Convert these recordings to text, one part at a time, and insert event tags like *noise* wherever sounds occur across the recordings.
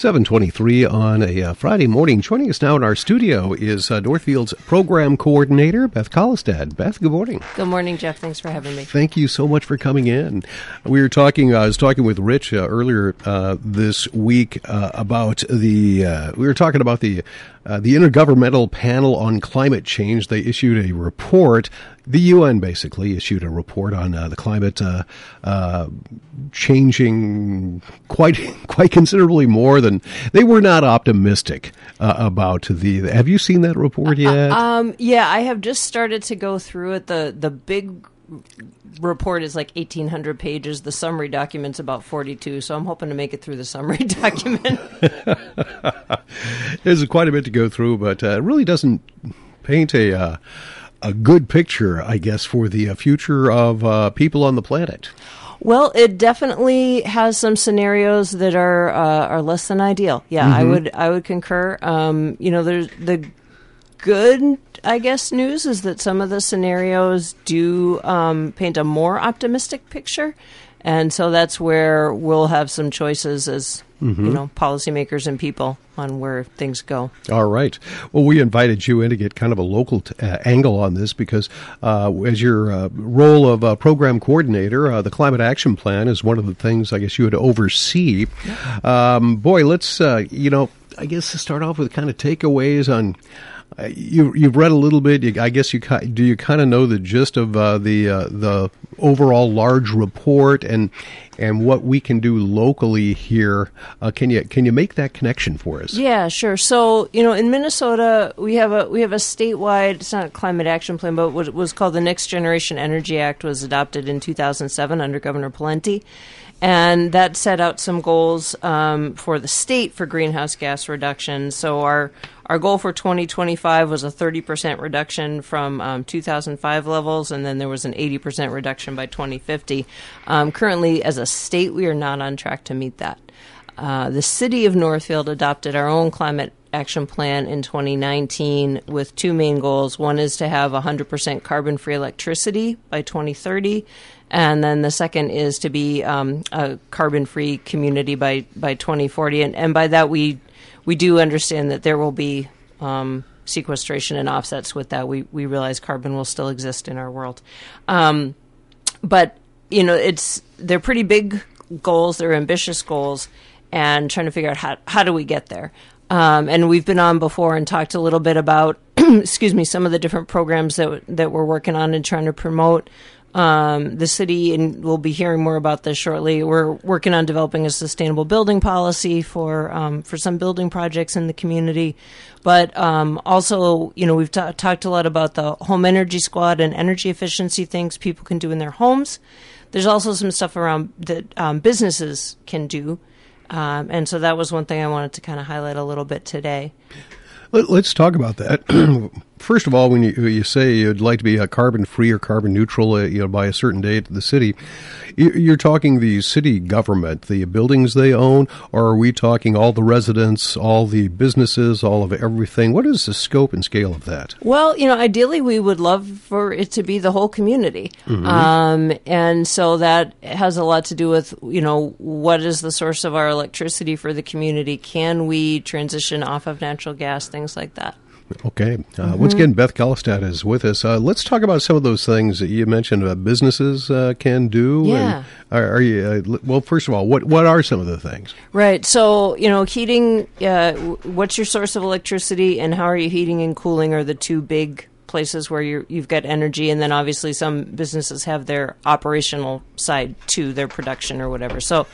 723 on a uh, Friday morning. Joining us now in our studio is uh, Northfield's program coordinator, Beth Kallestad. Beth, good morning. Good morning, Jeff. Thanks for having me. Thank you so much for coming in. We were talking, I was talking with Rich uh, earlier uh, this week uh, about the, uh, we were talking about the, the Intergovernmental Panel on Climate Change. They issued a report the UN basically issued a report on uh, the climate uh, uh, changing quite *laughs* quite considerably more than they were not optimistic uh, about the. Have you seen that report uh, yet? um, yeah, I have just started to go through it. the The big report is like 1800 pages the summary document's about 42 so i'm hoping to make it through the summary *laughs* document *laughs* there's quite a bit to go through but uh, it really doesn't paint a uh, a good picture, I guess, for the uh, future of uh, people on the planet. Well, it definitely has some scenarios that are uh, are less than ideal. Yeah, mm-hmm. I would I would concur. Um, you know, there's the good, I guess, news is that some of the scenarios do um, paint a more optimistic picture, and so that's where we'll have some choices as mm-hmm. you know policymakers and people on where things go. All right. Well, we invited you in to get kind of a local t- uh, angle on this because, uh, as your uh, role of uh, program coordinator, uh, the climate action plan is one of the things I guess you would oversee. Um, boy, let's uh, you know. I guess to start off with kind of takeaways on you you've read a little bit. You, I guess you do you kind of know the gist of uh, the uh, the overall large report and and what we can do locally here. Uh, can you can you make that connection for us? Yeah, sure. So you know, in Minnesota, we have a we have a statewide. It's not a climate action plan, but what was called the Next Generation Energy Act was adopted in 2007 under Governor Pawlenty and that set out some goals um, for the state for greenhouse gas reduction. So our our goal for 2025 was a 30% reduction from um, 2005 levels, and then there was an 80% reduction by 2050. Um, currently, as a state, we are not on track to meet that. Uh, the city of Northfield adopted our own climate action plan in 2019 with two main goals. One is to have 100% carbon free electricity by 2030. And then the second is to be um, a carbon free community by, by 2040. And, and by that, we we do understand that there will be um, sequestration and offsets with that. We we realize carbon will still exist in our world, um, but you know it's they're pretty big goals. They're ambitious goals, and trying to figure out how how do we get there. Um, and we've been on before and talked a little bit about, *clears throat* excuse me, some of the different programs that that we're working on and trying to promote. Um, the city, and we'll be hearing more about this shortly. We're working on developing a sustainable building policy for um, for some building projects in the community, but um, also, you know, we've t- talked a lot about the home energy squad and energy efficiency things people can do in their homes. There's also some stuff around that um, businesses can do, um, and so that was one thing I wanted to kind of highlight a little bit today. Let, us talk about that. *clears throat* First of all, when you, you say you'd like to be a carbon free or carbon neutral, uh, you know, by a certain date the city, you're talking the city government, the buildings they own, or are we talking all the residents, all the businesses, all of everything? What is the scope and scale of that? Well, you know, ideally we would love for it to be the whole community, mm-hmm. um, and so that has a lot to do with you know what is the source of our electricity for the community? Can we transition off of natural gas? Things like that. Okay. Uh, mm-hmm. Once again, Beth Kallestad is with us. Uh, let's talk about some of those things that you mentioned uh, businesses uh, can do. Yeah. Are, are, you, uh, well, first of all, what, what are some of the things? Right. So, you know, heating, uh, what's your source of electricity and how are you heating and cooling are the two big places where you have got energy. And then obviously some businesses have their operational side to their production or whatever. So,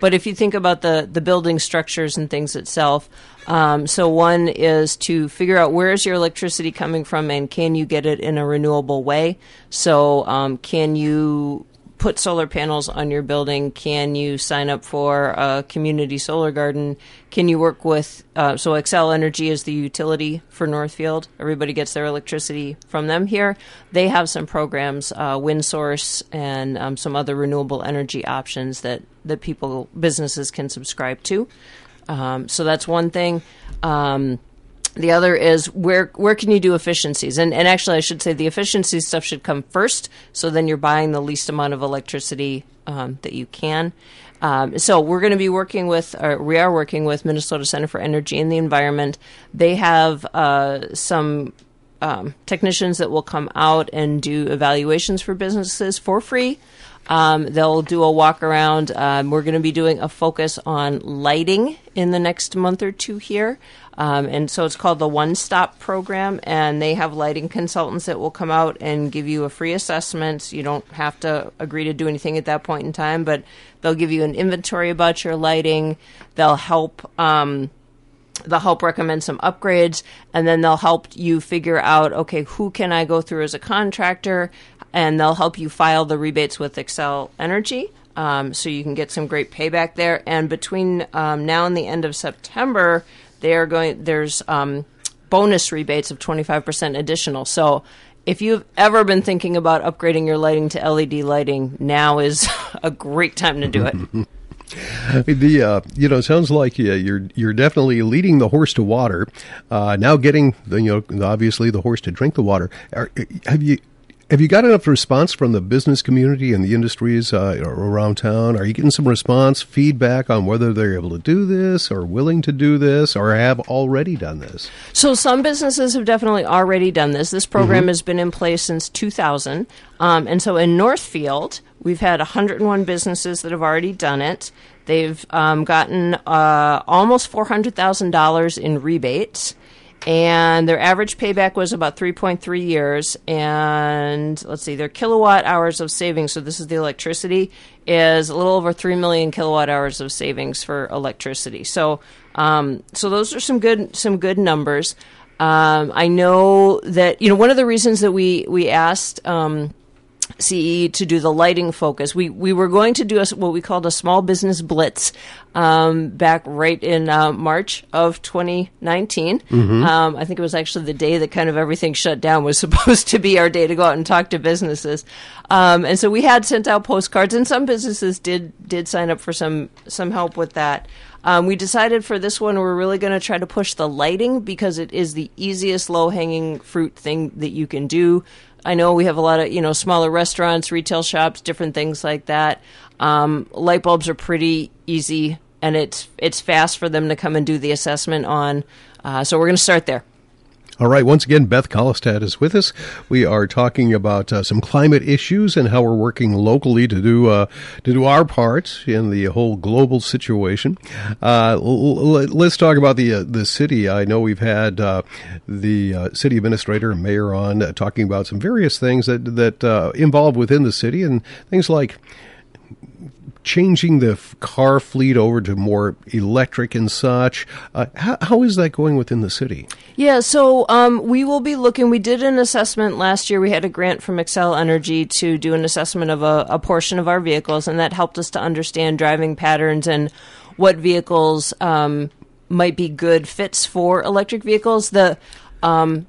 but if you think about the, the building structures and things itself, um, so one is to figure out where is your electricity coming from and can you get it in a renewable way. So um, can you put solar panels on your building? Can you sign up for a community solar garden? Can you work with, uh, so Xcel Energy is the utility for Northfield. Everybody gets their electricity from them here. They have some programs, uh, Windsource and um, some other renewable energy options that, that people, businesses can subscribe to. Um, so that's one thing. Um, the other is where where can you do efficiencies? And and actually, I should say the efficiency stuff should come first. So then you're buying the least amount of electricity um, that you can. Um, so we're going to be working with, or we are working with Minnesota Center for Energy and the Environment. They have uh, some um, technicians that will come out and do evaluations for businesses for free. Um, they'll do a walk around. Um, we're going to be doing a focus on lighting in the next month or two here. Um, and so it's called the One Stop Program, and they have lighting consultants that will come out and give you a free assessment. You don't have to agree to do anything at that point in time, but they'll give you an inventory about your lighting. They'll help. Um, they'll help recommend some upgrades and then they'll help you figure out okay who can i go through as a contractor? And they'll help you file the rebates with Xcel Energy um, so you can get some great payback there. And between um, now and the end of september they are going there's um, bonus rebates of 25% additional. So if you've ever been thinking about upgrading your lighting to led lighting now is *laughs* a great time to do it *laughs* the uh, you know sounds like uh, you're you're definitely leading the horse to water. Uh, now getting the you know obviously the horse to drink the water. Are, have you have you got enough response from the business community and the industries uh, around town? Are you getting some response, feedback on whether they're able to do this or willing to do this or have already done this? So, some businesses have definitely already done this. This program mm-hmm. has been in place since 2000. Um, and so, in Northfield, we've had 101 businesses that have already done it. They've um, gotten uh, almost $400,000 in rebates and their average payback was about 3.3 years. And let's see their kilowatt hours of savings so this is the electricity is a little over 3 million kilowatt hours of savings for electricity. So um, so those are some good some good numbers. Um, I know that you know one of the reasons that we we asked um, CE to do the lighting focus. We we were going to do a, what we called a small business blitz um, back right in uh, March of 2019. Mm-hmm. Um, I think it was actually the day that kind of everything shut down was *laughs* supposed to be our day to go out and talk to businesses. Um, and so we had sent out postcards, and some businesses did did sign up for some some help with that. Um, we decided for this one we're really going to try to push the lighting because it is the easiest low hanging fruit thing that you can do. I know we have a lot of you know smaller restaurants, retail shops, different things like that. Um, light bulbs are pretty easy, and it's it's fast for them to come and do the assessment on. Uh, so we're going to start there. All right. Once again, Beth Kallestad is with us. We are talking about uh, some climate issues and how we're working locally to do uh, to do our part in the whole global situation. Uh, l- l- let's talk about the uh, the city. I know we've had uh, the uh, city administrator and mayor on talking about some various things that that involve within the city and things like changing the car fleet over to more electric and such. Uh, how, how is that going within the city? Yeah, so um, we will be looking. We did an assessment last year. We had a grant from Xcel Energy to do an assessment of a, a portion of our vehicles, and that helped us to understand driving patterns and what vehicles um, might be good fits for electric vehicles. The um,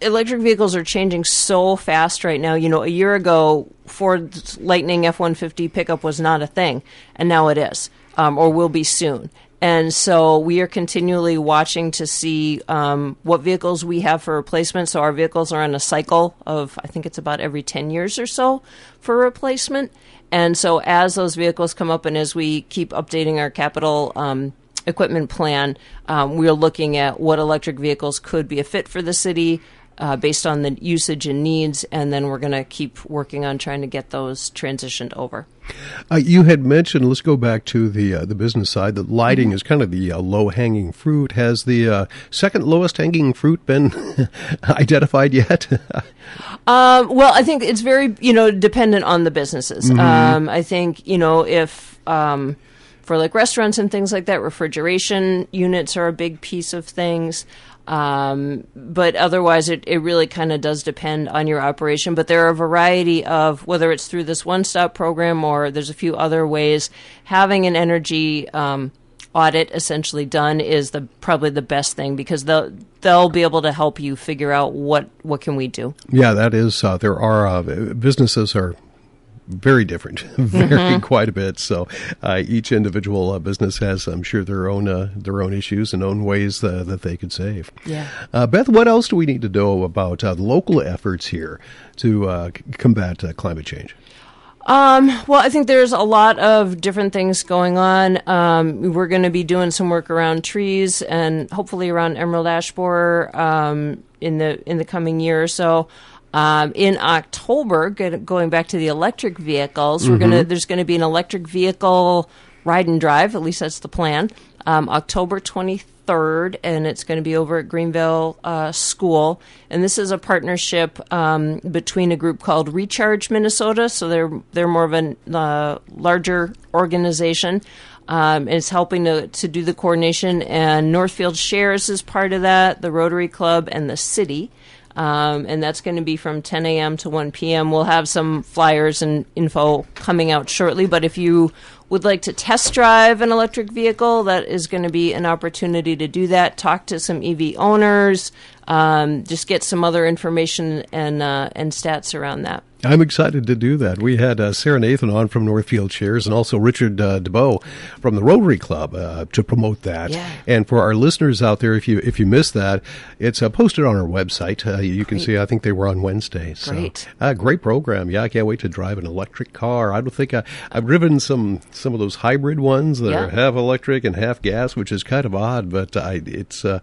electric vehicles are changing so fast right now. You know, a year ago, Ford's Lightning F 150 pickup was not a thing, and now it is, um, or will be soon. And so we are continually watching to see um, what vehicles we have for replacement. So our vehicles are on a cycle of, I think it's about every 10 years or so for replacement. And so as those vehicles come up and as we keep updating our capital um, equipment plan, um, we're looking at what electric vehicles could be a fit for the city, uh, based on the usage and needs, and then we're going to keep working on trying to get those transitioned over. Uh, you had mentioned, let's go back to the uh, the business side, that lighting is kind of the uh, low hanging fruit. Has the uh, second lowest hanging fruit been *laughs* identified yet? *laughs* um, well, I think it's very you know dependent on the businesses. Mm-hmm. Um, I think you know if. Um, for like restaurants and things like that, refrigeration units are a big piece of things. Um, but otherwise, it, it really kind of does depend on your operation. But there are a variety of, whether it's through this one stop program or there's a few other ways, having an energy um, audit essentially done is the probably the best thing because they'll they'll be able to help you figure out what what can we do. Yeah, that is. Uh, there are uh, businesses are very different, *laughs* very mm-hmm. quite a bit. So uh, each individual uh, business has, I'm sure, their own uh, their own issues and own ways uh, that they could save. Yeah. Uh, Beth, what else do we need to know about uh, local efforts here to combat climate change? Um, well, I think there's a lot of different things going on. Um, we're going to be doing some work around trees and hopefully around emerald ash borer um, in the in the coming year or so. Um, in October, going back to the electric vehicles, mm-hmm. we're gonna there's going to be an electric vehicle ride and drive. At least that's the plan. Um, October 23rd and it's going to be over at Greenvale uh, School. And this is a partnership um, between a group called Recharge Minnesota. So they're they're more of a uh, larger organization. Um, and it's helping to, to do the coordination. And Northfield Shares is part of that, the Rotary Club, and the city. Um, and that's going to be from 10 a.m. to 1 p.m. We'll have some flyers and info coming out shortly. But if you would like to test drive an electric vehicle, that is going to be an opportunity to do that. Talk to some EV owners, um, just get some other information and uh, and stats around that. I'm excited to do that. We had uh, Sarah Nathan on from Northfield Shares and also Richard uh, DeBow from the Rotary Club uh, to promote that. Yeah. And for our listeners out there, if you if you missed that, it's uh, posted on our website. Uh, you can see. I think they were on Wednesday. So, great. Uh, great program. Yeah, I can't wait to drive an electric car. I don't think I, have driven some some of those hybrid ones that yeah. are half electric and half gas, which is kind of odd. But I, it's I,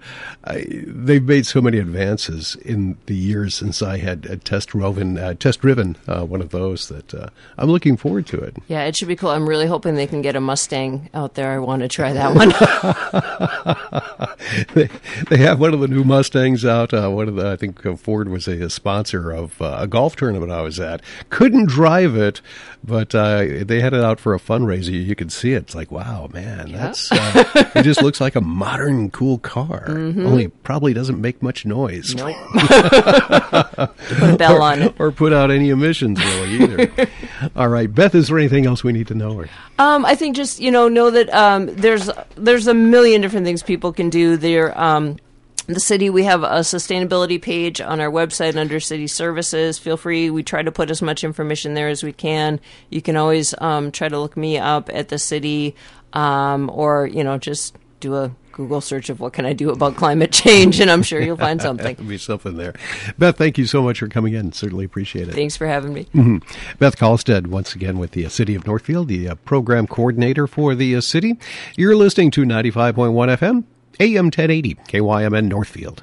they've made so many advances in the years since I had test driven test driven uh, one of those that uh, I'm looking forward to it. Yeah, it should be cool. I'm really hoping they can get a Mustang out there. I want to try that one. *laughs* *laughs* they, they, have one of the new Mustangs out. Uh, one of the I think uh, Ford was a, a sponsor of uh, a golf tournament I was at. Couldn't drive it, but uh, they had it out for a fundraiser. You could see it. It's like, wow, man, yeah. that's *laughs* it. Just looks like a modern, cool car. Mm-hmm. Only probably doesn't make much noise. Nope. put a bell on it, or put out any emissions really either. *laughs* All right, Beth, is there anything else we need to know? Or? Um, I think just you know know that um, there's there's a million different things people can do. There. Um, the city we have a sustainability page on our website under city services feel free we try to put as much information there as we can you can always um, try to look me up at the city um, or you know just do a Google search of what can I do about climate change, and I'm sure you'll find *laughs* something. There'll be something there. Beth, thank you so much for coming in. Certainly appreciate it. Thanks for having me. Mm-hmm. Beth Kallestad, once again with the uh, City of Northfield, the uh, program coordinator for the uh, city. You're listening to 95.1 FM, AM 1080, KYMN Northfield.